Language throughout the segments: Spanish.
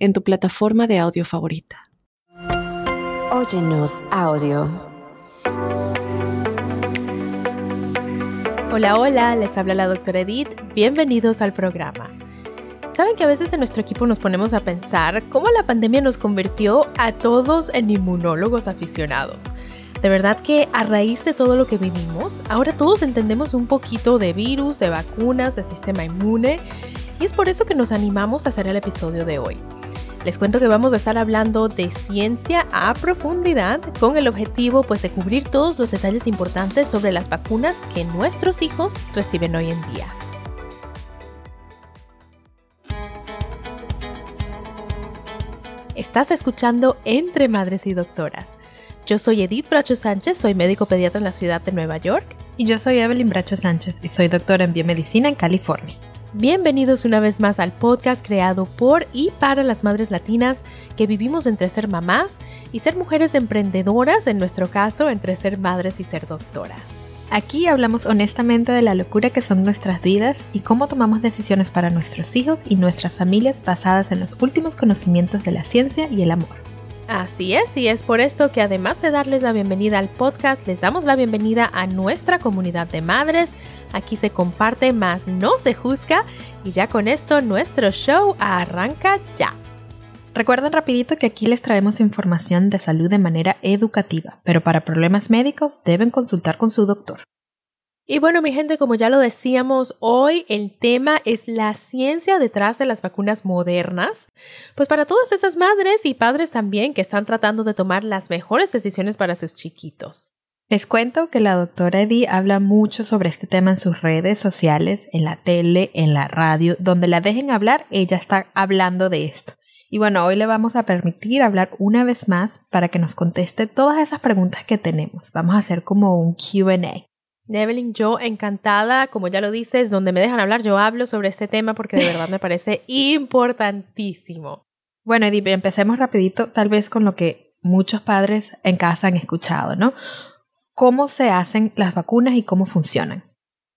en tu plataforma de audio favorita. Óyenos audio. Hola, hola, les habla la doctora Edith. Bienvenidos al programa. Saben que a veces en nuestro equipo nos ponemos a pensar cómo la pandemia nos convirtió a todos en inmunólogos aficionados. De verdad que a raíz de todo lo que vivimos, ahora todos entendemos un poquito de virus, de vacunas, de sistema inmune, y es por eso que nos animamos a hacer el episodio de hoy. Les cuento que vamos a estar hablando de ciencia a profundidad con el objetivo pues de cubrir todos los detalles importantes sobre las vacunas que nuestros hijos reciben hoy en día. Estás escuchando Entre Madres y Doctoras. Yo soy Edith Bracho Sánchez, soy médico pediatra en la ciudad de Nueva York. Y yo soy Evelyn Bracho Sánchez y soy doctora en biomedicina en California. Bienvenidos una vez más al podcast creado por y para las madres latinas que vivimos entre ser mamás y ser mujeres emprendedoras, en nuestro caso, entre ser madres y ser doctoras. Aquí hablamos honestamente de la locura que son nuestras vidas y cómo tomamos decisiones para nuestros hijos y nuestras familias basadas en los últimos conocimientos de la ciencia y el amor. Así es, y es por esto que además de darles la bienvenida al podcast, les damos la bienvenida a nuestra comunidad de madres. Aquí se comparte más, no se juzga, y ya con esto nuestro show arranca ya. Recuerden rapidito que aquí les traemos información de salud de manera educativa, pero para problemas médicos deben consultar con su doctor. Y bueno, mi gente, como ya lo decíamos, hoy el tema es la ciencia detrás de las vacunas modernas. Pues para todas esas madres y padres también que están tratando de tomar las mejores decisiones para sus chiquitos. Les cuento que la doctora Eddie habla mucho sobre este tema en sus redes sociales, en la tele, en la radio, donde la dejen hablar, ella está hablando de esto. Y bueno, hoy le vamos a permitir hablar una vez más para que nos conteste todas esas preguntas que tenemos. Vamos a hacer como un QA. Evelyn, yo encantada, como ya lo dices, donde me dejan hablar, yo hablo sobre este tema porque de verdad me parece importantísimo. Bueno, Edith, empecemos rapidito, tal vez con lo que muchos padres en casa han escuchado, ¿no? ¿Cómo se hacen las vacunas y cómo funcionan?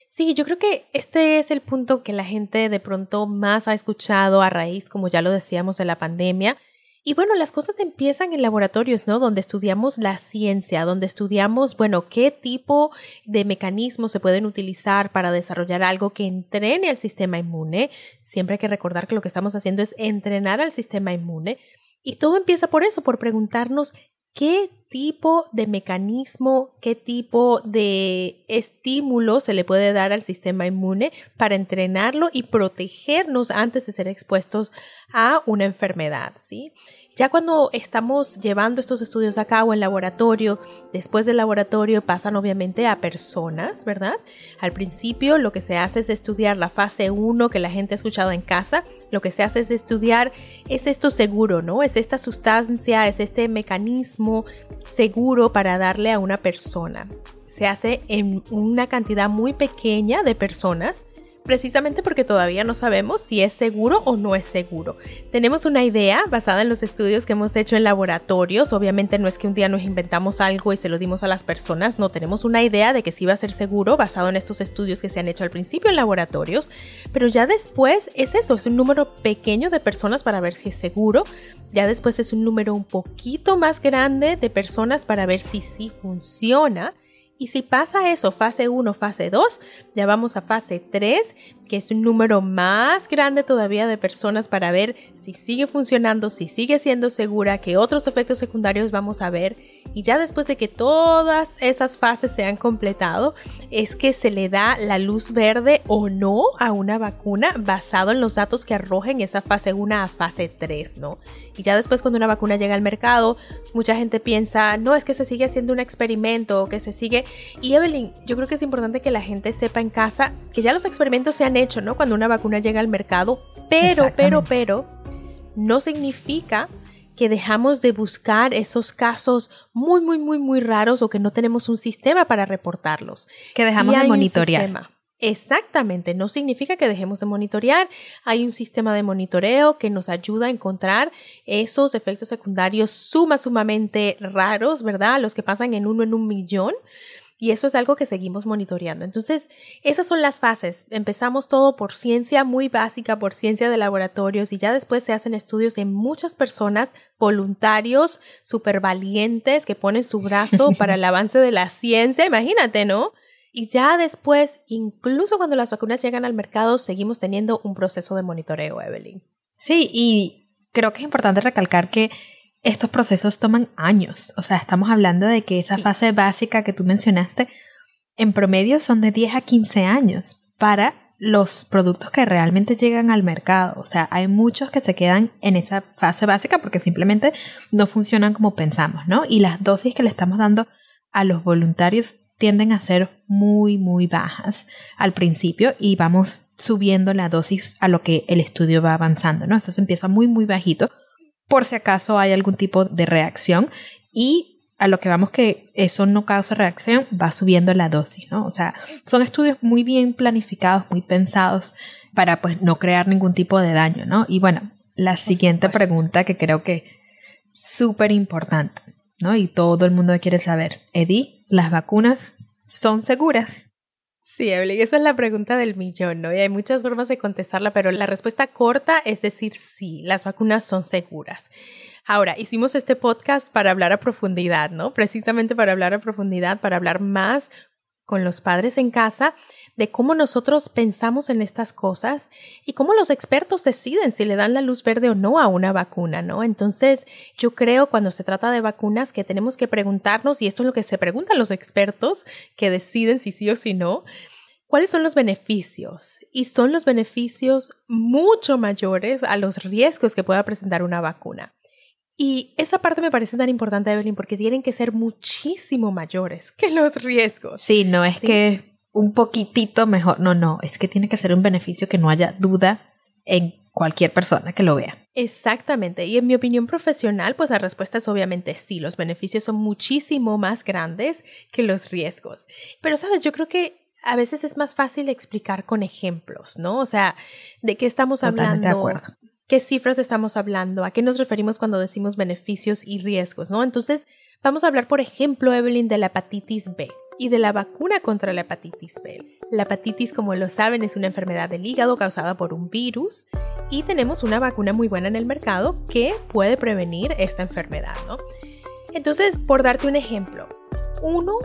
Sí, yo creo que este es el punto que la gente de pronto más ha escuchado a raíz, como ya lo decíamos, de la pandemia y bueno, las cosas empiezan en laboratorios, ¿no? Donde estudiamos la ciencia, donde estudiamos, bueno, qué tipo de mecanismos se pueden utilizar para desarrollar algo que entrene al sistema inmune. Siempre hay que recordar que lo que estamos haciendo es entrenar al sistema inmune. Y todo empieza por eso, por preguntarnos qué tipo de mecanismo, qué tipo de estímulo se le puede dar al sistema inmune para entrenarlo y protegernos antes de ser expuestos a una enfermedad, ¿sí? Ya cuando estamos llevando estos estudios a cabo en laboratorio, después del laboratorio pasan obviamente a personas, ¿verdad? Al principio lo que se hace es estudiar la fase 1 que la gente ha escuchado en casa, lo que se hace es estudiar es esto seguro, ¿no? Es esta sustancia, es este mecanismo seguro para darle a una persona. Se hace en una cantidad muy pequeña de personas precisamente porque todavía no sabemos si es seguro o no es seguro. Tenemos una idea basada en los estudios que hemos hecho en laboratorios, obviamente no es que un día nos inventamos algo y se lo dimos a las personas, no tenemos una idea de que sí va a ser seguro basado en estos estudios que se han hecho al principio en laboratorios, pero ya después es eso, es un número pequeño de personas para ver si es seguro, ya después es un número un poquito más grande de personas para ver si sí funciona y si pasa eso, fase 1, fase 2, ya vamos a fase 3, que es un número más grande todavía de personas para ver si sigue funcionando, si sigue siendo segura, qué otros efectos secundarios vamos a ver. Y ya después de que todas esas fases se han completado, es que se le da la luz verde o no a una vacuna basado en los datos que arrojen esa fase 1 a fase 3, ¿no? Y ya después cuando una vacuna llega al mercado, mucha gente piensa, no, es que se sigue haciendo un experimento, que se sigue... Y Evelyn, yo creo que es importante que la gente sepa en casa que ya los experimentos se han hecho, ¿no? Cuando una vacuna llega al mercado, pero, pero, pero, no significa que dejamos de buscar esos casos muy, muy, muy, muy raros o que no tenemos un sistema para reportarlos. Que dejamos de monitorear. Exactamente, no significa que dejemos de monitorear. Hay un sistema de monitoreo que nos ayuda a encontrar esos efectos secundarios sumamente raros, ¿verdad? Los que pasan en uno en un millón. Y eso es algo que seguimos monitoreando. Entonces, esas son las fases. Empezamos todo por ciencia muy básica, por ciencia de laboratorios y ya después se hacen estudios de muchas personas, voluntarios, súper valientes, que ponen su brazo para el avance de la ciencia. Imagínate, ¿no? Y ya después, incluso cuando las vacunas llegan al mercado, seguimos teniendo un proceso de monitoreo, Evelyn. Sí, y creo que es importante recalcar que estos procesos toman años. O sea, estamos hablando de que esa fase básica que tú mencionaste, en promedio son de 10 a 15 años para los productos que realmente llegan al mercado. O sea, hay muchos que se quedan en esa fase básica porque simplemente no funcionan como pensamos, ¿no? Y las dosis que le estamos dando a los voluntarios tienden a ser muy, muy bajas al principio y vamos subiendo la dosis a lo que el estudio va avanzando, ¿no? Eso se empieza muy, muy bajito por si acaso hay algún tipo de reacción y a lo que vamos que eso no causa reacción, va subiendo la dosis, ¿no? O sea, son estudios muy bien planificados, muy pensados para pues no crear ningún tipo de daño, ¿no? Y bueno, la siguiente pregunta que creo que es súper importante, ¿no? Y todo el mundo quiere saber, Eddie, ¿las vacunas son seguras? Sí, Evelyn, esa es la pregunta del millón, ¿no? Y hay muchas formas de contestarla, pero la respuesta corta es decir sí, las vacunas son seguras. Ahora, hicimos este podcast para hablar a profundidad, ¿no? Precisamente para hablar a profundidad, para hablar más con los padres en casa de cómo nosotros pensamos en estas cosas y cómo los expertos deciden si le dan la luz verde o no a una vacuna, ¿no? Entonces, yo creo cuando se trata de vacunas que tenemos que preguntarnos, y esto es lo que se preguntan los expertos que deciden si sí o si no, ¿cuáles son los beneficios? Y son los beneficios mucho mayores a los riesgos que pueda presentar una vacuna. Y esa parte me parece tan importante, Evelyn, porque tienen que ser muchísimo mayores que los riesgos. Sí, no es que un poquitito mejor, no, no, es que tiene que ser un beneficio que no haya duda en cualquier persona que lo vea. Exactamente. Y en mi opinión profesional, pues la respuesta es obviamente sí, los beneficios son muchísimo más grandes que los riesgos. Pero, sabes, yo creo que a veces es más fácil explicar con ejemplos, ¿no? O sea, ¿de qué estamos hablando? De acuerdo. ¿Qué cifras estamos hablando? ¿A qué nos referimos cuando decimos beneficios y riesgos? ¿no? Entonces, vamos a hablar, por ejemplo, Evelyn, de la hepatitis B y de la vacuna contra la hepatitis B. La hepatitis, como lo saben, es una enfermedad del hígado causada por un virus y tenemos una vacuna muy buena en el mercado que puede prevenir esta enfermedad, ¿no? Entonces, por darte un ejemplo, uno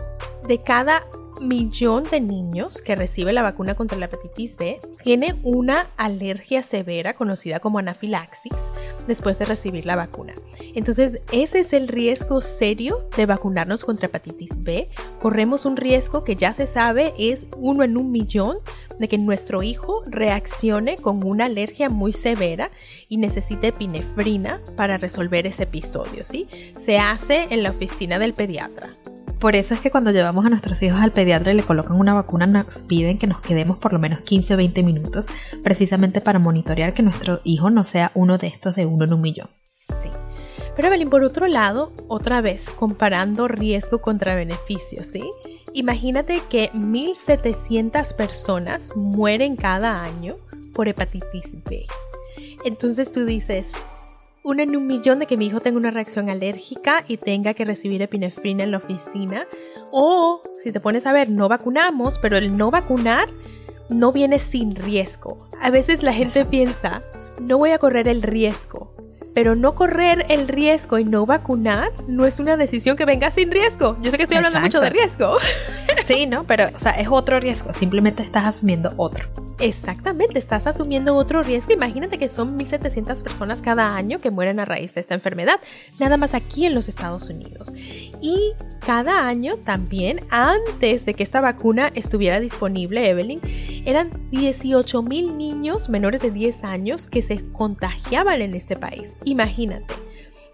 de cada millón de niños que recibe la vacuna contra la hepatitis B tiene una alergia severa conocida como anafilaxis después de recibir la vacuna. Entonces, ese es el riesgo serio de vacunarnos contra hepatitis B. Corremos un riesgo que ya se sabe es uno en un millón de que nuestro hijo reaccione con una alergia muy severa y necesite epinefrina para resolver ese episodio, ¿sí? Se hace en la oficina del pediatra. Por eso es que cuando llevamos a nuestros hijos al pediatra y le colocan una vacuna, nos piden que nos quedemos por lo menos 15 o 20 minutos, precisamente para monitorear que nuestro hijo no sea uno de estos de uno en un millón. Sí. Pero Evelyn, por otro lado, otra vez, comparando riesgo contra beneficio, ¿sí? Imagínate que 1.700 personas mueren cada año por hepatitis B. Entonces tú dices, una en un millón de que mi hijo tenga una reacción alérgica y tenga que recibir epinefrina en la oficina. O, si te pones a ver, no vacunamos, pero el no vacunar no viene sin riesgo. A veces la gente piensa, no voy a correr el riesgo. Pero no correr el riesgo y no vacunar no es una decisión que venga sin riesgo. Yo sé que estoy hablando mucho de riesgo. Sí, ¿no? Pero, o sea, es otro riesgo. Simplemente estás asumiendo otro. Exactamente, estás asumiendo otro riesgo. Imagínate que son 1.700 personas cada año que mueren a raíz de esta enfermedad, nada más aquí en los Estados Unidos. Y cada año también, antes de que esta vacuna estuviera disponible, Evelyn, eran 18.000 niños menores de 10 años que se contagiaban en este país. Imagínate.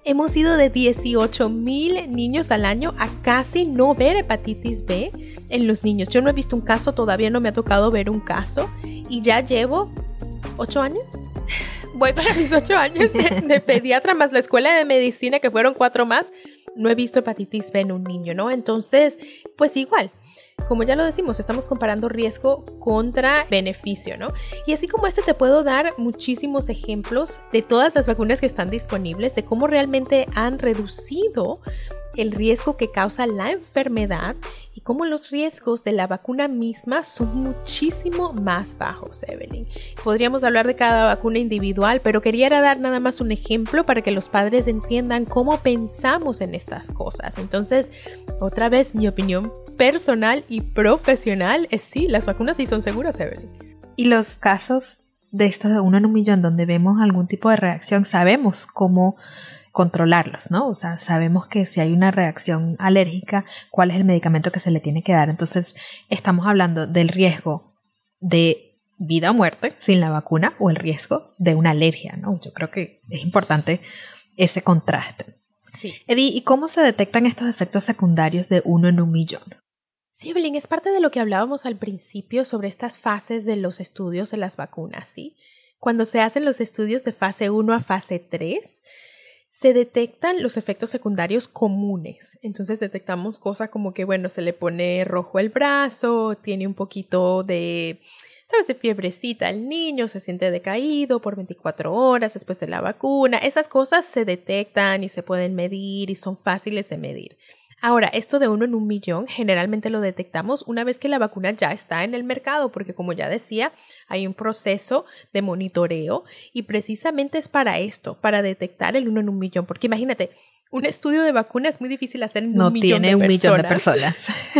Hemos ido de 18 mil niños al año a casi no ver hepatitis B en los niños. Yo no he visto un caso, todavía no me ha tocado ver un caso y ya llevo 8 años voy para mis ocho años de, pediatra más la escuela de medicina, que fueron cuatro más, no he visto hepatitis B en un niño, ¿no? Entonces, pues igual, como ya lo decimos, estamos comparando riesgo contra beneficio, ¿no? Y así como este te puedo dar muchísimos ejemplos de todas las vacunas que están disponibles, de cómo realmente han reducido el riesgo que causa la enfermedad y cómo los riesgos de la vacuna misma son muchísimo más bajos, Evelyn. Podríamos hablar de cada vacuna individual, pero quería dar nada más un ejemplo para que los padres entiendan cómo pensamos en estas cosas. Entonces, otra vez, mi opinión personal y profesional es sí, las vacunas sí son seguras, Evelyn. Y los casos de estos de uno en un millón donde vemos algún tipo de reacción, sabemos cómo controlarlos, ¿no? O sea, sabemos que si hay una reacción alérgica, cuál es el medicamento que se le tiene que dar. Entonces, estamos hablando del riesgo de vida o muerte sin la vacuna o el riesgo de una alergia, ¿no? Yo creo que es importante ese contraste. Sí. Eddie, ¿y cómo se detectan estos efectos secundarios de uno en un millón? Sí, Evelyn, es parte de lo que hablábamos al principio sobre estas fases de los estudios de las vacunas, ¿sí? Cuando se hacen los estudios de fase 1 a fase 3, se detectan los efectos secundarios comunes. Entonces detectamos cosas como que, bueno, se le pone rojo el brazo, tiene un poquito de, ¿sabes?, de fiebrecita al niño, se siente decaído por 24 horas después de la vacuna. Esas cosas se detectan y se pueden medir y son fáciles de medir. Ahora, esto de uno en un millón generalmente lo detectamos una vez que la vacuna ya está en el mercado, porque como ya decía, hay un proceso de monitoreo y precisamente es para esto, para detectar el uno en un millón, porque imagínate, un estudio de vacuna es muy difícil hacer en no un millón tiene de un millón de personas.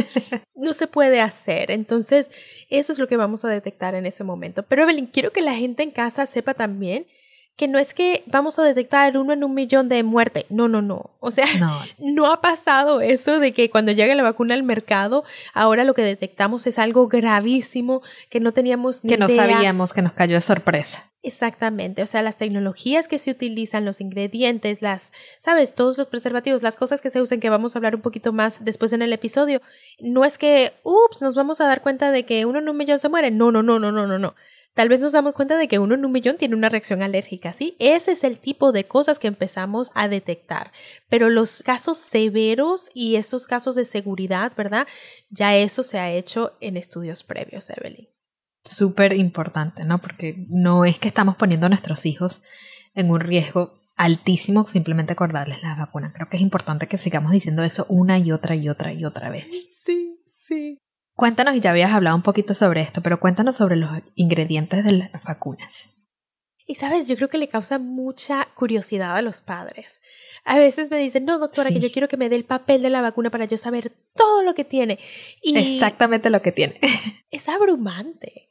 no se puede hacer. Entonces, eso es lo que vamos a detectar en ese momento. Pero Evelyn, quiero que la gente en casa sepa también que no es que vamos a detectar uno en un millón de muerte. No, no, no. O sea, No. no ha pasado eso de que cuando llegue la vacuna al mercado, ahora lo que detectamos es algo gravísimo que no teníamos ni que no idea. sabíamos que nos cayó de sorpresa. Exactamente, o sea, las tecnologías que se utilizan, los ingredientes, las, sabes, todos los preservativos, las cosas que se usan, que vamos a hablar un poquito más después en el episodio, no es que, ups, nos vamos a dar cuenta de que uno en un millón se muere. No, no, no, no, no, no, no. Tal vez nos damos cuenta de que uno en un millón tiene una reacción alérgica, ¿sí? Ese es el tipo de cosas que empezamos a detectar. Pero los casos severos y esos casos de seguridad, ¿verdad? Ya eso se ha hecho en estudios previos, Evelyn. Súper importante, ¿no? Porque no es que estamos poniendo a nuestros hijos en un riesgo altísimo simplemente acordarles la vacuna. Creo que es importante que sigamos diciendo eso una y otra y otra y otra vez. Sí, sí. Cuéntanos, y ya habías hablado un poquito sobre esto, pero cuéntanos sobre los ingredientes de las vacunas. Y sabes, yo creo que le causa mucha curiosidad a los padres. A veces me dicen, no, doctora, Sí. que yo quiero que me dé el papel de la vacuna para yo saber todo lo que tiene. Y Exactamente lo que tiene. es abrumante.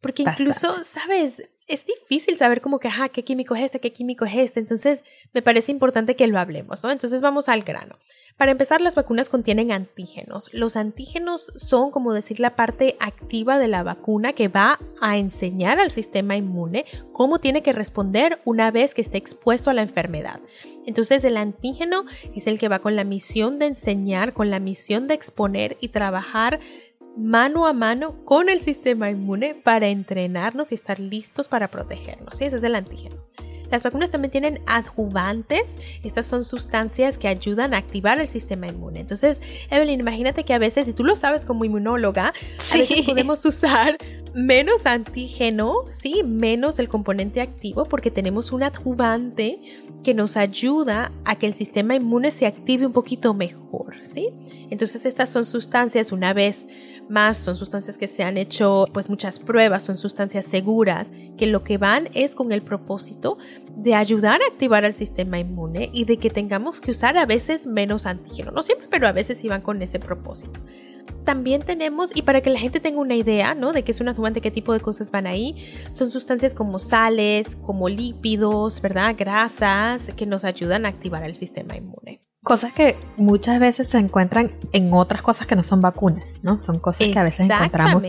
Porque incluso, ¿sabes? Es difícil saber como que, ajá, qué químico es este, qué químico es este. Entonces, me parece importante que lo hablemos, ¿no? Entonces, vamos al grano. Para empezar, las vacunas contienen antígenos. Los antígenos son, como decir, la parte activa de la vacuna que va a enseñar al sistema inmune cómo tiene que responder una vez que esté expuesto a la enfermedad. Entonces, el antígeno es el que va con la misión de enseñar, con la misión de exponer y trabajar mano a mano con el sistema inmune para entrenarnos y estar listos para protegernos. ¿sí? Ese es el antígeno. Las vacunas también tienen adjuvantes. Estas son sustancias que ayudan a activar el sistema inmune. Entonces, Evelyn, imagínate que a veces, si tú lo sabes como inmunóloga, a veces podemos usar menos antígeno, ¿sí? Menos del componente activo porque tenemos un adjuvante que nos ayuda a que el sistema inmune se active un poquito mejor, ¿sí? Entonces estas son sustancias, una vez más, son sustancias que se han hecho pues muchas pruebas, son sustancias seguras, que lo que van es con el propósito de ayudar a activar al sistema inmune y de que tengamos que usar a veces menos antígeno, no siempre, pero a veces sí van con ese propósito también tenemos, y para que la gente tenga una idea, ¿no? De qué es un adjuvante, qué tipo de cosas van ahí, son sustancias como sales, como lípidos, ¿verdad? Grasas, que nos ayudan a activar el sistema inmune. Cosas que muchas veces se encuentran en otras cosas que no son vacunas, ¿no? Son cosas que a veces encontramos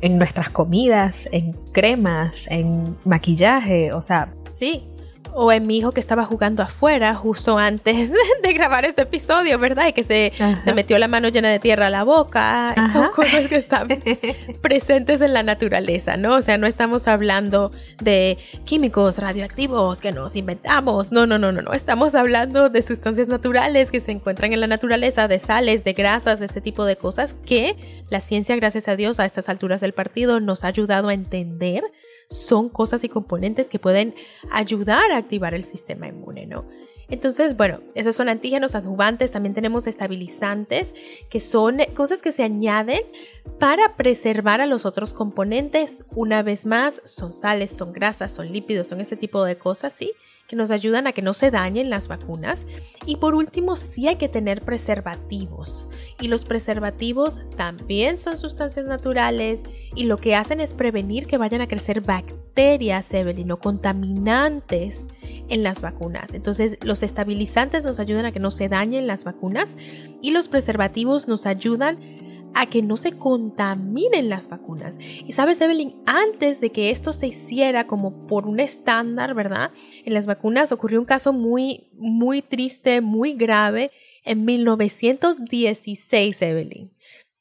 en nuestras comidas, en cremas, en maquillaje, o sea, Sí, o en mi hijo que estaba jugando afuera justo antes de grabar este episodio, ¿verdad? Y que se, se metió la mano llena de tierra a la boca. Son cosas que están presentes en la naturaleza, ¿no? O sea, no estamos hablando de químicos radioactivos que nos inventamos. No, no, no, no, no. Estamos hablando de sustancias naturales que se encuentran en la naturaleza, de sales, de grasas, de ese tipo de cosas que la ciencia, gracias a Dios, a estas alturas del partido nos ha ayudado a entender son cosas y componentes que pueden ayudar a activar el sistema inmune, ¿no? Entonces, bueno, esos son antígenos adjuvantes, también tenemos estabilizantes, que son cosas que se añaden para preservar a los otros componentes. Una vez más, son sales, son grasas, son lípidos, son ese tipo de cosas, ¿sí? Que nos ayudan a que no se dañen las vacunas. Y por último, sí hay que tener preservativos. Y los preservativos también son sustancias naturales y lo que hacen es prevenir que vayan a crecer bacterias, Evelyn, o contaminantes en las vacunas. Entonces, los estabilizantes nos ayudan a que no se dañen las vacunas y los preservativos nos ayudan a que no se contaminen las vacunas. Y sabes, Evelyn, antes de que esto se hiciera como por un estándar, ¿verdad? En las vacunas ocurrió un caso muy, muy triste, muy grave en 1916, Evelyn.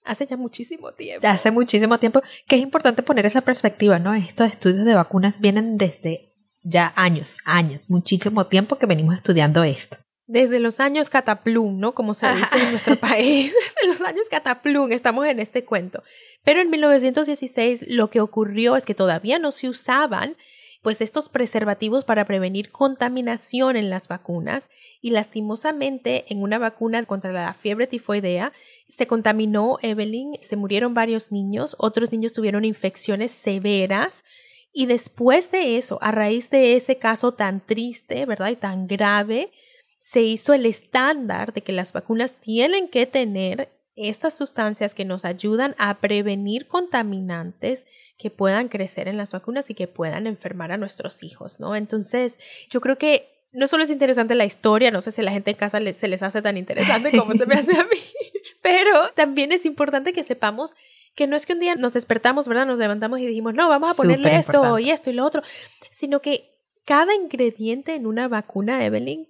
Hace ya muchísimo tiempo. Hace muchísimo tiempo, que es importante poner esa perspectiva, ¿no? Estos estudios de vacunas vienen desde ya años, años, muchísimo tiempo que venimos estudiando esto desde los años cataplum, ¿no? Como se dice en nuestro país, desde los años cataplum estamos en este cuento. Pero en 1916 lo que ocurrió es que todavía no se usaban pues estos preservativos para prevenir contaminación en las vacunas y lastimosamente en una vacuna contra la fiebre tifoidea se contaminó Evelyn, se murieron varios niños, otros niños tuvieron infecciones severas y después de eso, a raíz de ese caso tan triste, ¿verdad? Y tan grave, se hizo el estándar de que las vacunas tienen que tener estas sustancias que nos ayudan a prevenir contaminantes que puedan crecer en las vacunas y que puedan enfermar a nuestros hijos, ¿no? Entonces, yo creo que no solo es interesante la historia, no sé si a la gente en casa se les hace tan interesante como se me hace a mí, pero también es importante que sepamos que no es que un día nos despertamos, ¿verdad? Nos levantamos y dijimos, no, vamos a ponerle esto y esto y lo otro, sino que cada ingrediente en una vacuna, Evelyn,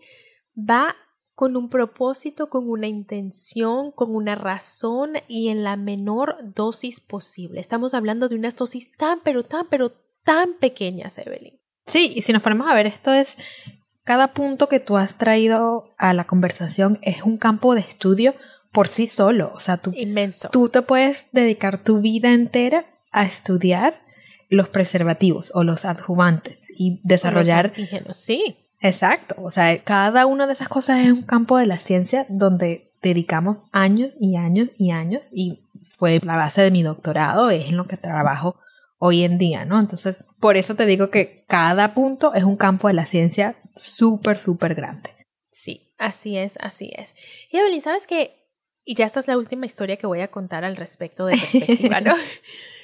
va con un propósito, con una intención, con una razón y en la menor dosis posible. Estamos hablando de unas dosis tan, pero tan, pero tan pequeñas, Evelyn. Sí, y si nos ponemos a ver, esto es, cada punto que tú has traído a la conversación es un campo de estudio por sí solo. O sea, tú, Inmenso. tú te puedes dedicar tu vida entera a estudiar los preservativos o los adjuvantes y desarrollar sí. Exacto, o sea, cada una de esas cosas es un campo de la ciencia donde dedicamos años y años y años y fue la base de mi doctorado, es en lo que trabajo hoy en día, ¿no? Entonces, por eso te digo que cada punto es un campo de la ciencia súper, súper grande. Sí, así es, así es. Y Evelyn, ¿sabes qué? Y ya esta es la última historia que voy a contar al respecto de perspectiva, ¿no?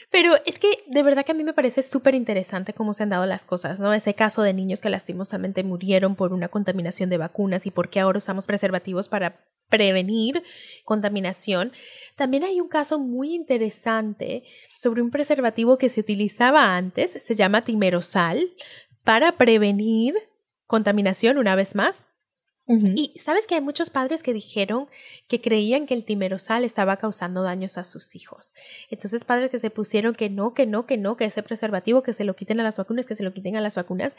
Pero es que de verdad que a mí me parece súper interesante cómo se han dado las cosas, ¿no? Ese caso de niños que lastimosamente murieron por una contaminación de vacunas y por qué ahora usamos preservativos para prevenir contaminación. También hay un caso muy interesante sobre un preservativo que se utilizaba antes, se llama timerosal, para prevenir contaminación una vez más y sabes que hay muchos padres que dijeron que creían que el timerosal estaba causando daños a sus hijos. Entonces padres que se pusieron que no, que no, que no, que ese preservativo, que se lo quiten a las vacunas, que se lo quiten a las vacunas.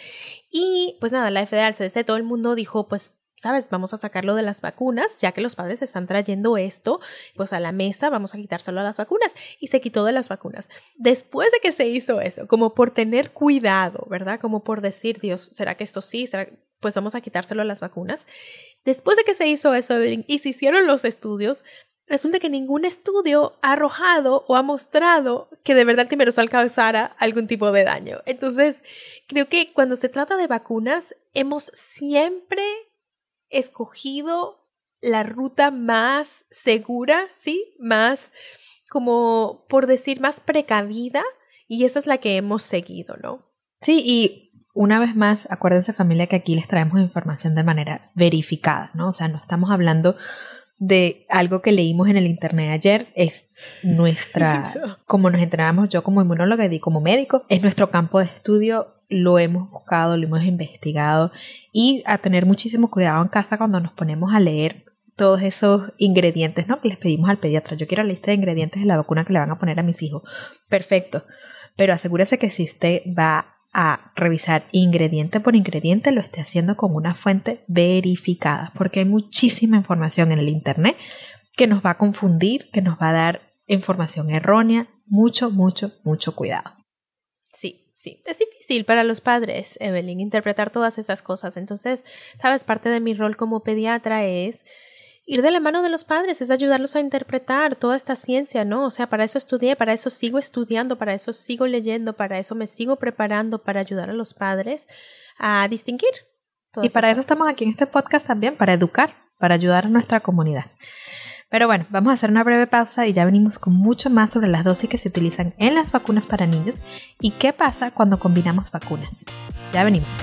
Y pues nada, la FDA, el CDC, todo el mundo dijo pues ¿sabes? Vamos a sacarlo de las vacunas, ya que los padres están trayendo esto, pues a la mesa, vamos a quitárselo a las vacunas. Y se quitó de las vacunas. Después de que se hizo eso, como por tener cuidado, ¿verdad? Como por decir, Dios, ¿será que esto sí? ¿Será? Pues vamos a quitárselo a las vacunas. Después de que se hizo eso y se hicieron los estudios, resulta que ningún estudio ha arrojado o ha mostrado que de verdad Timerosal causara algún tipo de daño. Entonces, creo que cuando se trata de vacunas, hemos siempre escogido la ruta más segura, ¿sí? Más, como por decir, más precavida, y esa es la que hemos seguido, ¿no? Sí, y una vez más, acuérdense familia que aquí les traemos información de manera verificada, ¿no? O sea, no estamos hablando de algo que leímos en el internet ayer. Es nuestra, como nos entrenamos yo como inmunóloga y como médico, es nuestro campo de estudio. Lo hemos buscado, lo hemos investigado y a tener muchísimo cuidado en casa cuando nos ponemos a leer todos esos ingredientes, ¿no? Que les pedimos al pediatra. Yo quiero la lista de ingredientes de la vacuna que le van a poner a mis hijos. Perfecto. Pero asegúrese que si usted va a revisar ingrediente por ingrediente, lo esté haciendo con una fuente verificada, porque hay muchísima información en el Internet que nos va a confundir, que nos va a dar información errónea. Mucho, mucho, mucho cuidado. Sí, sí, es difícil para los padres, Evelyn, interpretar todas esas cosas. Entonces, sabes, parte de mi rol como pediatra es ir de la mano de los padres, es ayudarlos a interpretar toda esta ciencia, ¿no? O sea, para eso estudié, para eso sigo estudiando, para eso sigo leyendo, para eso me sigo preparando para ayudar a los padres a distinguir. y para eso estamos aquí en este podcast también, para educar, para ayudar a nuestra comunidad. Pero bueno, vamos a hacer una breve pausa y ya venimos con mucho más sobre las dosis que se utilizan en las vacunas para niños y qué pasa cuando combinamos vacunas. Ya venimos.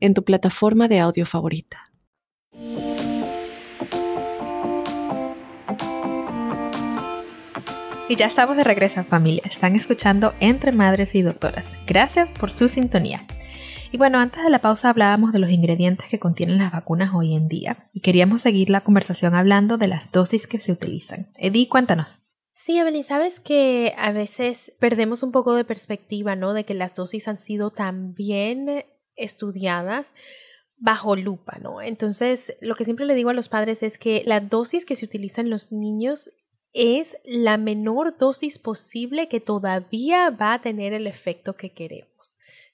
en tu plataforma de audio favorita. Y ya estamos de regreso, familia. Están escuchando Entre Madres y Doctoras. Gracias por su sintonía. Y bueno, antes de la pausa hablábamos de los ingredientes que contienen las vacunas hoy en día y queríamos seguir la conversación hablando de las dosis que se utilizan. Eddie, cuéntanos. Sí, Evelyn, sabes que a veces perdemos un poco de perspectiva, ¿no? De que las dosis han sido tan bien estudiadas bajo lupa, ¿no? Entonces, lo que siempre le digo a los padres es que la dosis que se utiliza en los niños es la menor dosis posible que todavía va a tener el efecto que queremos.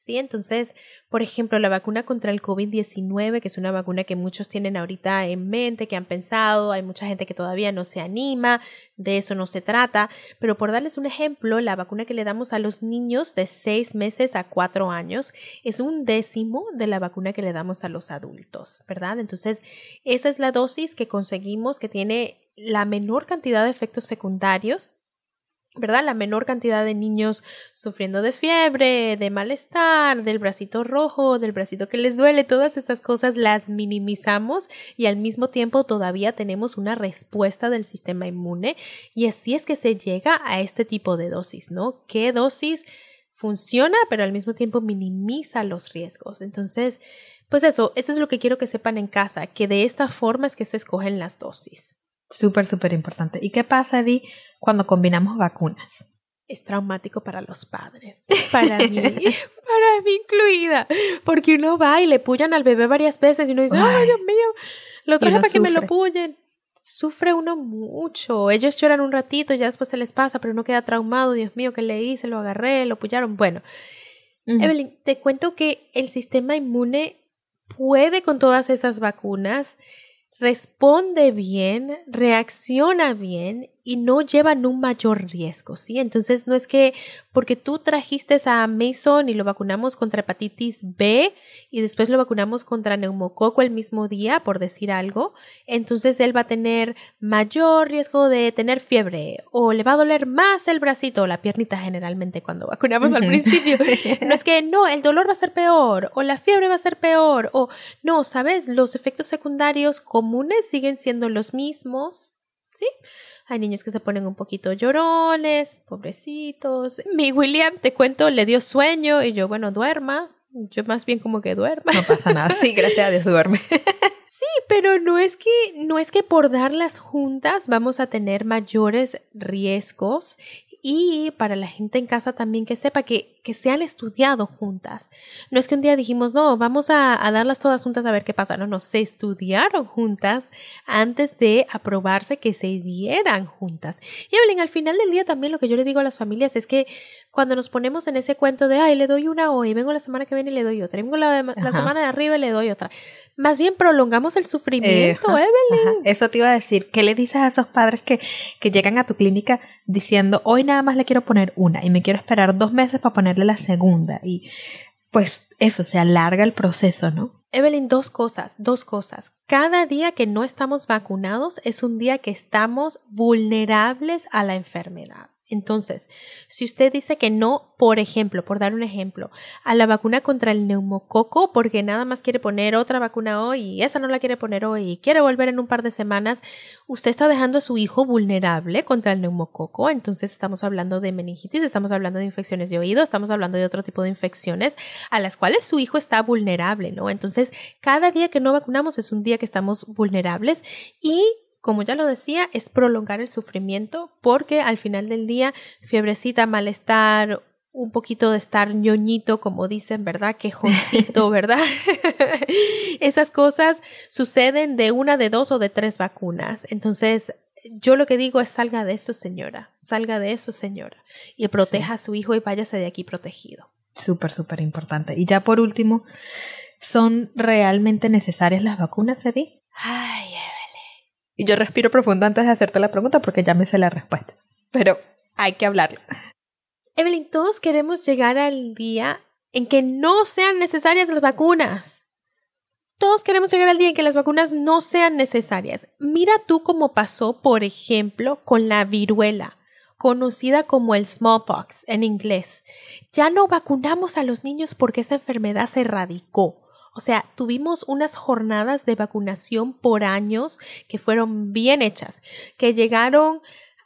¿Sí? Entonces, por ejemplo, la vacuna contra el COVID-19, que es una vacuna que muchos tienen ahorita en mente, que han pensado, hay mucha gente que todavía no se anima, de eso no se trata, pero por darles un ejemplo, la vacuna que le damos a los niños de seis meses a cuatro años es un décimo de la vacuna que le damos a los adultos, ¿verdad? Entonces, esa es la dosis que conseguimos que tiene la menor cantidad de efectos secundarios ¿verdad? La menor cantidad de niños sufriendo de fiebre, de malestar, del bracito rojo, del bracito que les duele, todas esas cosas las minimizamos y al mismo tiempo todavía tenemos una respuesta del sistema inmune y así es que se llega a este tipo de dosis, ¿no? ¿Qué dosis funciona pero al mismo tiempo minimiza los riesgos? Entonces, pues eso, eso es lo que quiero que sepan en casa, que de esta forma es que se escogen las dosis. Súper, súper importante. ¿Y qué pasa, Eddie, cuando combinamos vacunas? Es traumático para los padres, para mí, para mí incluida, porque uno va y le pullan al bebé varias veces y uno dice, ay, Dios mío, lo traje para que me lo pullen. Sufre uno mucho. Ellos lloran un ratito, y ya después se les pasa, pero uno queda traumado. Dios mío, ¿qué le hice? Lo agarré, lo pullaron. Bueno, Evelyn, te cuento que el sistema inmune puede con todas esas vacunas responde bien, reacciona bien y no llevan un mayor riesgo, ¿sí? Entonces no es que porque tú trajiste a Mason y lo vacunamos contra hepatitis B y después lo vacunamos contra neumococo el mismo día, por decir algo, entonces él va a tener mayor riesgo de tener fiebre o le va a doler más el bracito o la piernita generalmente cuando vacunamos al principio. No es que no, el dolor va a ser peor o la fiebre va a ser peor o no, ¿sabes? Los efectos secundarios comunes siguen siendo los mismos, ¿sí? Hay niños que se ponen un poquito llorones, pobrecitos. Mi William, te cuento, le dio sueño y yo, bueno, duerma. Yo más bien como que duerma. No pasa nada. Sí, gracias a Dios duerme. sí, pero no es que no es que por darlas juntas vamos a tener mayores riesgos y para la gente en casa también que sepa que, que se han estudiado juntas. No es que un día dijimos, no, vamos a, darlas todas juntas a ver qué pasa. No, no, se estudiaron juntas antes de aprobarse que se dieran juntas. Y Evelyn, al final del día también lo que yo le digo a las familias es que cuando nos ponemos en ese cuento de, ay, le doy una hoy, vengo la semana que viene y le doy otra, vengo la, la semana de arriba y le doy otra. Más bien prolongamos el sufrimiento, Evelyn. Eso te iba a decir. ¿Qué le dices a esos padres que, que llegan a tu clínica diciendo, hoy nada más le quiero poner una y me quiero esperar dos meses para ponerle la segunda? Y pues eso, se alarga el proceso, ¿no? Evelyn, dos cosas, dos cosas. Cada día que no estamos vacunados es un día que estamos vulnerables a la enfermedad. Entonces, si usted dice que no, por ejemplo, por dar un ejemplo, a la vacuna contra el neumococo, porque nada más quiere poner otra vacuna hoy y esa no la quiere poner hoy y quiere volver en un par de semanas, usted está dejando a su hijo vulnerable contra el neumococo. Entonces, estamos hablando de meningitis, estamos hablando de infecciones de oído, estamos hablando de otro tipo de infecciones a las cuales su hijo está vulnerable, ¿no? Entonces, cada día que no vacunamos es un día que estamos vulnerables y como ya lo decía, es prolongar el sufrimiento porque al final del día, fiebrecita, malestar, un poquito de estar ñoñito, como dicen, ¿verdad? Quejoncito, ¿verdad? Esas cosas suceden de una, de dos o de tres vacunas. Entonces, yo lo que digo es salga de eso, señora. Salga de eso, señora. Y proteja a su hijo y váyase de aquí protegido. Súper, súper importante. Y ya por último, ¿son realmente necesarias las vacunas, Eddie? Ay, y yo respiro profundo antes de hacerte la pregunta porque ya me sé la respuesta. Pero hay que hablarlo. Evelyn, todos queremos llegar al día en que no sean necesarias las vacunas. Todos queremos llegar al día en que las vacunas no sean necesarias. Mira tú cómo pasó, por ejemplo, con la viruela, conocida como el smallpox en inglés. Ya no vacunamos a los niños porque esa enfermedad se erradicó. O sea, tuvimos unas jornadas de vacunación por años que fueron bien hechas, que llegaron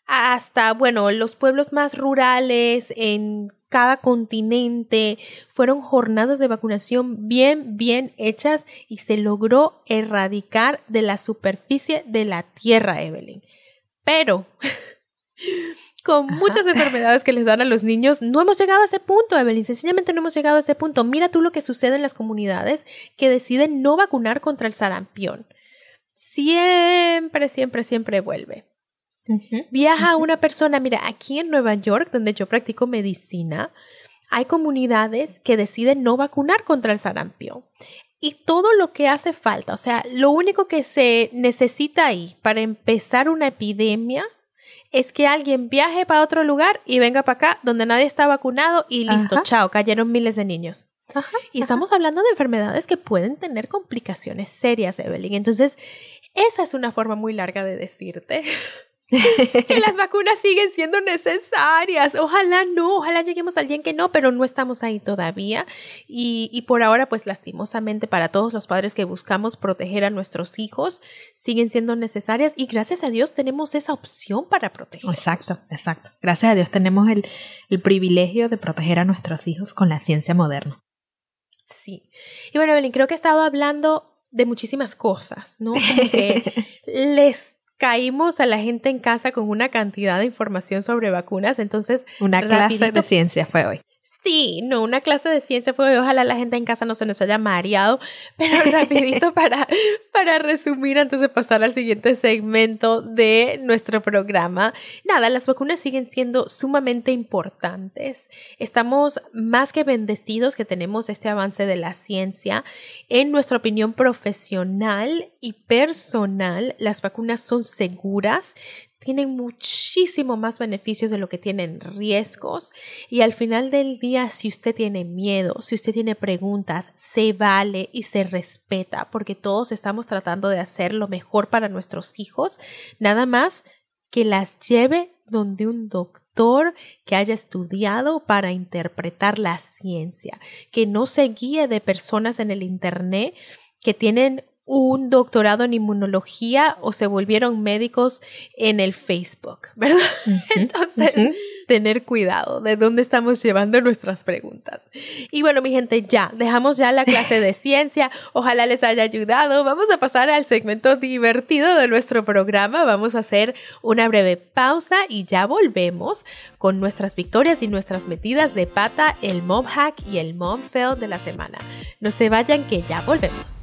hasta, bueno, los pueblos más rurales en cada continente. Fueron jornadas de vacunación bien, bien hechas y se logró erradicar de la superficie de la Tierra, Evelyn. Pero con muchas enfermedades que les dan a los niños. No hemos llegado a ese punto, Evelyn. Sencillamente no hemos llegado a ese punto. Mira tú lo que sucede en las comunidades que deciden no vacunar contra el sarampión. Siempre, siempre, siempre vuelve. Viaja una persona, mira, aquí en Nueva York, donde yo practico medicina, hay comunidades que deciden no vacunar contra el sarampión. Y todo lo que hace falta, o sea, lo único que se necesita ahí para empezar una epidemia es que alguien viaje para otro lugar y venga para acá donde nadie está vacunado y listo, chao, cayeron miles de niños. y estamos hablando de enfermedades que pueden tener complicaciones serias, Evelyn. Entonces, esa es una forma muy larga de decirte que las vacunas siguen siendo necesarias. Ojalá no, ojalá lleguemos al día en que no, pero no estamos ahí todavía. Y, y, por ahora, pues lastimosamente para todos los padres que buscamos proteger a nuestros hijos, siguen siendo necesarias y gracias a Dios tenemos esa opción para proteger. Exacto, exacto. Gracias a Dios tenemos el, el privilegio de proteger a nuestros hijos con la ciencia moderna. Sí. Y bueno, Belén, creo que he estado hablando de muchísimas cosas, ¿no? Como que les caímos a la gente en casa con una cantidad de información sobre vacunas, entonces... Una clase de ciencia fue hoy. Sí, no, una clase de ciencia fue, ojalá la gente en casa no se nos haya mareado, pero rapidito para, para resumir antes de pasar al siguiente segmento de nuestro programa. Nada, las vacunas siguen siendo sumamente importantes. Estamos más que bendecidos que tenemos este avance de la ciencia. En nuestra opinión profesional y personal, las vacunas son seguras, tienen muchísimo más beneficios de lo que tienen riesgos. Y al final del día si usted tiene miedo, si usted tiene preguntas, se vale y se respeta porque todos estamos tratando de hacer lo mejor para nuestros hijos, nada más que las lleve donde un doctor que haya estudiado para interpretar la ciencia, que no se guíe de personas en el Internet que tienen un doctorado en inmunología o se volvieron médicos en el Facebook, ¿verdad? Entonces, tener cuidado de dónde estamos llevando nuestras preguntas. Y bueno, mi gente, ya, dejamos ya la clase de ciencia. Ojalá les haya ayudado. Vamos a pasar al segmento divertido de nuestro programa. Vamos a hacer una breve pausa y ya volvemos con nuestras victorias y nuestras metidas de pata, el mom hack y el mom fail de la semana. No se vayan que ya volvemos.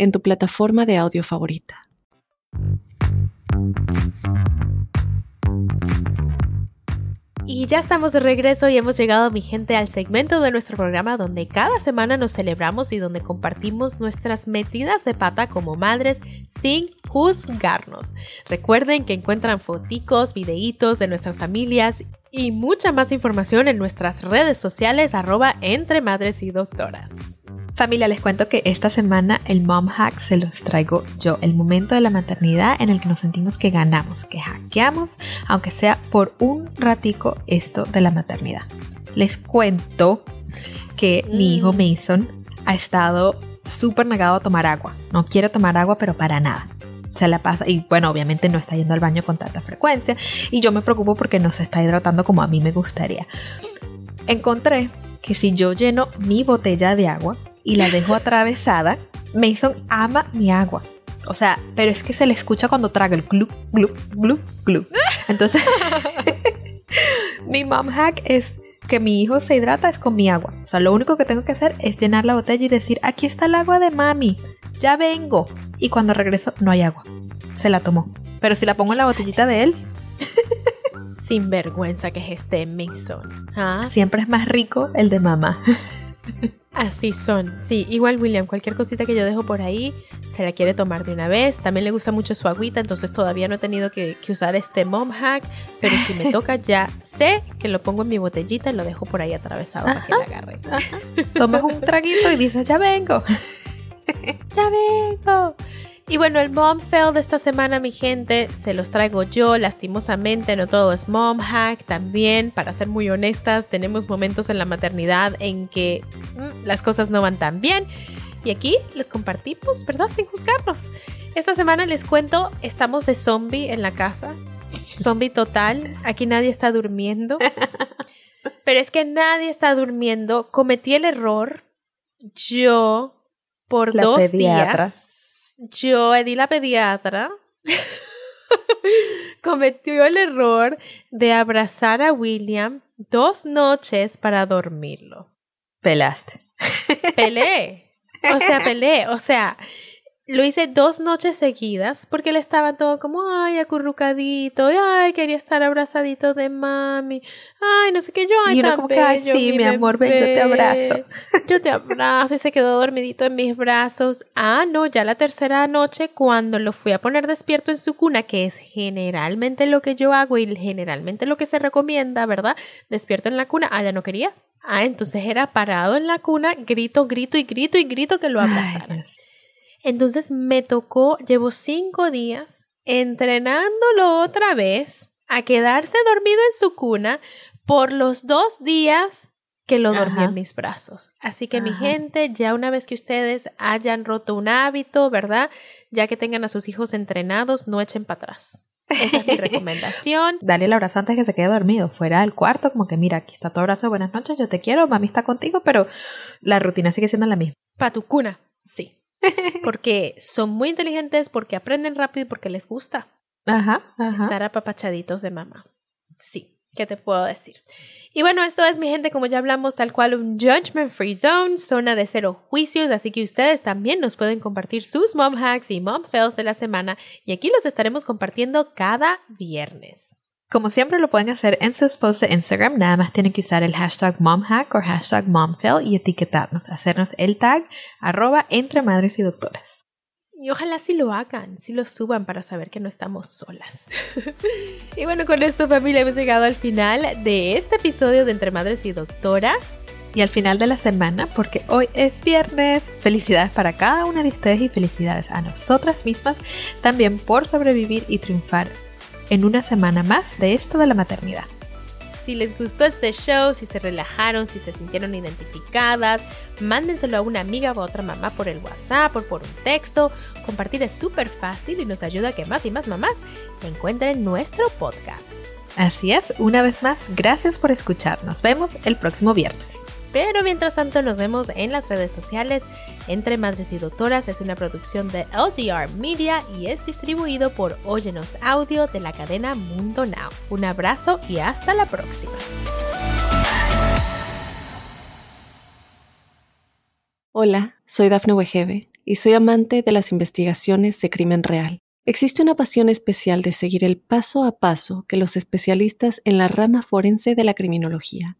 en tu plataforma de audio favorita. Y ya estamos de regreso y hemos llegado, mi gente, al segmento de nuestro programa donde cada semana nos celebramos y donde compartimos nuestras metidas de pata como madres sin juzgarnos. Recuerden que encuentran foticos, videitos de nuestras familias y mucha más información en nuestras redes sociales arroba entre madres y doctoras. Familia, les cuento que esta semana el mom hack se los traigo yo, el momento de la maternidad en el que nos sentimos que ganamos, que hackeamos, aunque sea por un ratico esto de la maternidad. Les cuento que mi hijo mm. Mason ha estado súper negado a tomar agua. No quiere tomar agua, pero para nada. Se la pasa y bueno, obviamente no está yendo al baño con tanta frecuencia y yo me preocupo porque no se está hidratando como a mí me gustaría. Encontré que si yo lleno mi botella de agua y la dejo atravesada, Mason ama mi agua. O sea, pero es que se le escucha cuando traga el glup, glup, glup, glup. Entonces, mi mom hack es que mi hijo se hidrata es con mi agua. O sea, lo único que tengo que hacer es llenar la botella y decir, aquí está el agua de mami, ya vengo. Y cuando regreso, no hay agua. Se la tomó. Pero si la pongo en la botellita de él... Sin vergüenza que es este Mason. ¿Ah? Siempre es más rico el de mamá. Así son, sí, igual William, cualquier cosita que yo dejo por ahí se la quiere tomar de una vez, también le gusta mucho su agüita, entonces todavía no he tenido que, usar este mom hack, pero si me toca ya sé que lo pongo en mi botellita y lo dejo por ahí atravesado para que la agarre. Tomas un traguito y dices, ya vengo. ya vengo. Y bueno, el mom fail de esta semana, mi gente, se los traigo yo, lastimosamente, no todo es mom hack, también, para ser muy honestas, tenemos momentos en la maternidad en que mm, las cosas no van tan bien. Y aquí les compartimos, ¿verdad? Sin juzgarnos. Esta semana les cuento, estamos de zombie en la casa. Zombie total. Aquí nadie está durmiendo. Pero es que nadie está durmiendo. Cometí el error. Yo, por dos días yo, Eddie la pediatra, cometió el error de abrazar a William dos noches para dormirlo. Pelaste. Pelé. O sea, pelé. O sea, lo hice dos noches seguidas porque él estaba todo como, ay, acurrucadito, ay, quería estar abrazadito de mami, ay, no sé qué, yo, ay, tan bello, sí, mi, amor, ven, yo te abrazo. Yo te abrazo y se quedó dormidito en mis brazos. Ah, no, ya la tercera noche cuando lo fui a poner despierto en su cuna, que es generalmente lo que yo hago y generalmente lo que se recomienda, ¿verdad? Despierto en la cuna, ah, ya no quería. Ah, entonces era parado en la cuna, grito, grito y grito y grito que lo abrazara. Entonces me tocó, llevo cinco días entrenándolo otra vez a quedarse dormido en su cuna por los dos días que lo dormí en mis brazos. Así que mi gente, ya una vez que ustedes hayan roto un hábito, ¿verdad? Ya que tengan a sus hijos entrenados, no echen para atrás. Esa es mi recomendación. Dale el abrazo antes que se quede dormido, fuera del cuarto, como que mira, aquí está tu abrazo, buenas noches, yo te quiero, mami está contigo, pero la rutina sigue siendo la misma. Pa' tu cuna, sí. porque son muy inteligentes, porque aprenden rápido y porque les gusta ajá, estar apapachaditos de mamá. Sí, ¿qué te puedo decir? Y bueno, esto es mi gente, como ya hablamos, tal cual un judgment free zone, zona de cero juicios, así que ustedes también nos pueden compartir sus mom hacks y mom fails de la semana y aquí los estaremos compartiendo cada viernes. Como siempre lo pueden hacer en sus posts de Instagram, nada más tienen que usar el hashtag momhack o hashtag momfail y etiquetarnos, hacernos el tag arroba entre madres y doctoras. Y ojalá sí lo hagan, sí lo suban para saber que no estamos solas. y bueno, con esto familia hemos llegado al final de este episodio de Entre Madres y Doctoras. Y al final de la semana, porque hoy es viernes, felicidades para cada una de ustedes y felicidades a nosotras mismas también por sobrevivir y triunfar en una semana más de esto de la maternidad. Si les gustó este show, si se relajaron, si se sintieron identificadas, mándenselo a una amiga o a otra mamá por el WhatsApp o por un texto. Compartir es súper fácil y nos ayuda a que más y más mamás encuentren nuestro podcast. Así es, una vez más, gracias por escuchar. Nos vemos el próximo viernes. Pero mientras tanto nos vemos en las redes sociales. Entre Madres y Doctoras es una producción de LGR Media y es distribuido por Óyenos Audio de la cadena Mundo Now. Un abrazo y hasta la próxima. Hola, soy Dafne Wegebe y soy amante de las investigaciones de crimen real. Existe una pasión especial de seguir el paso a paso que los especialistas en la rama forense de la criminología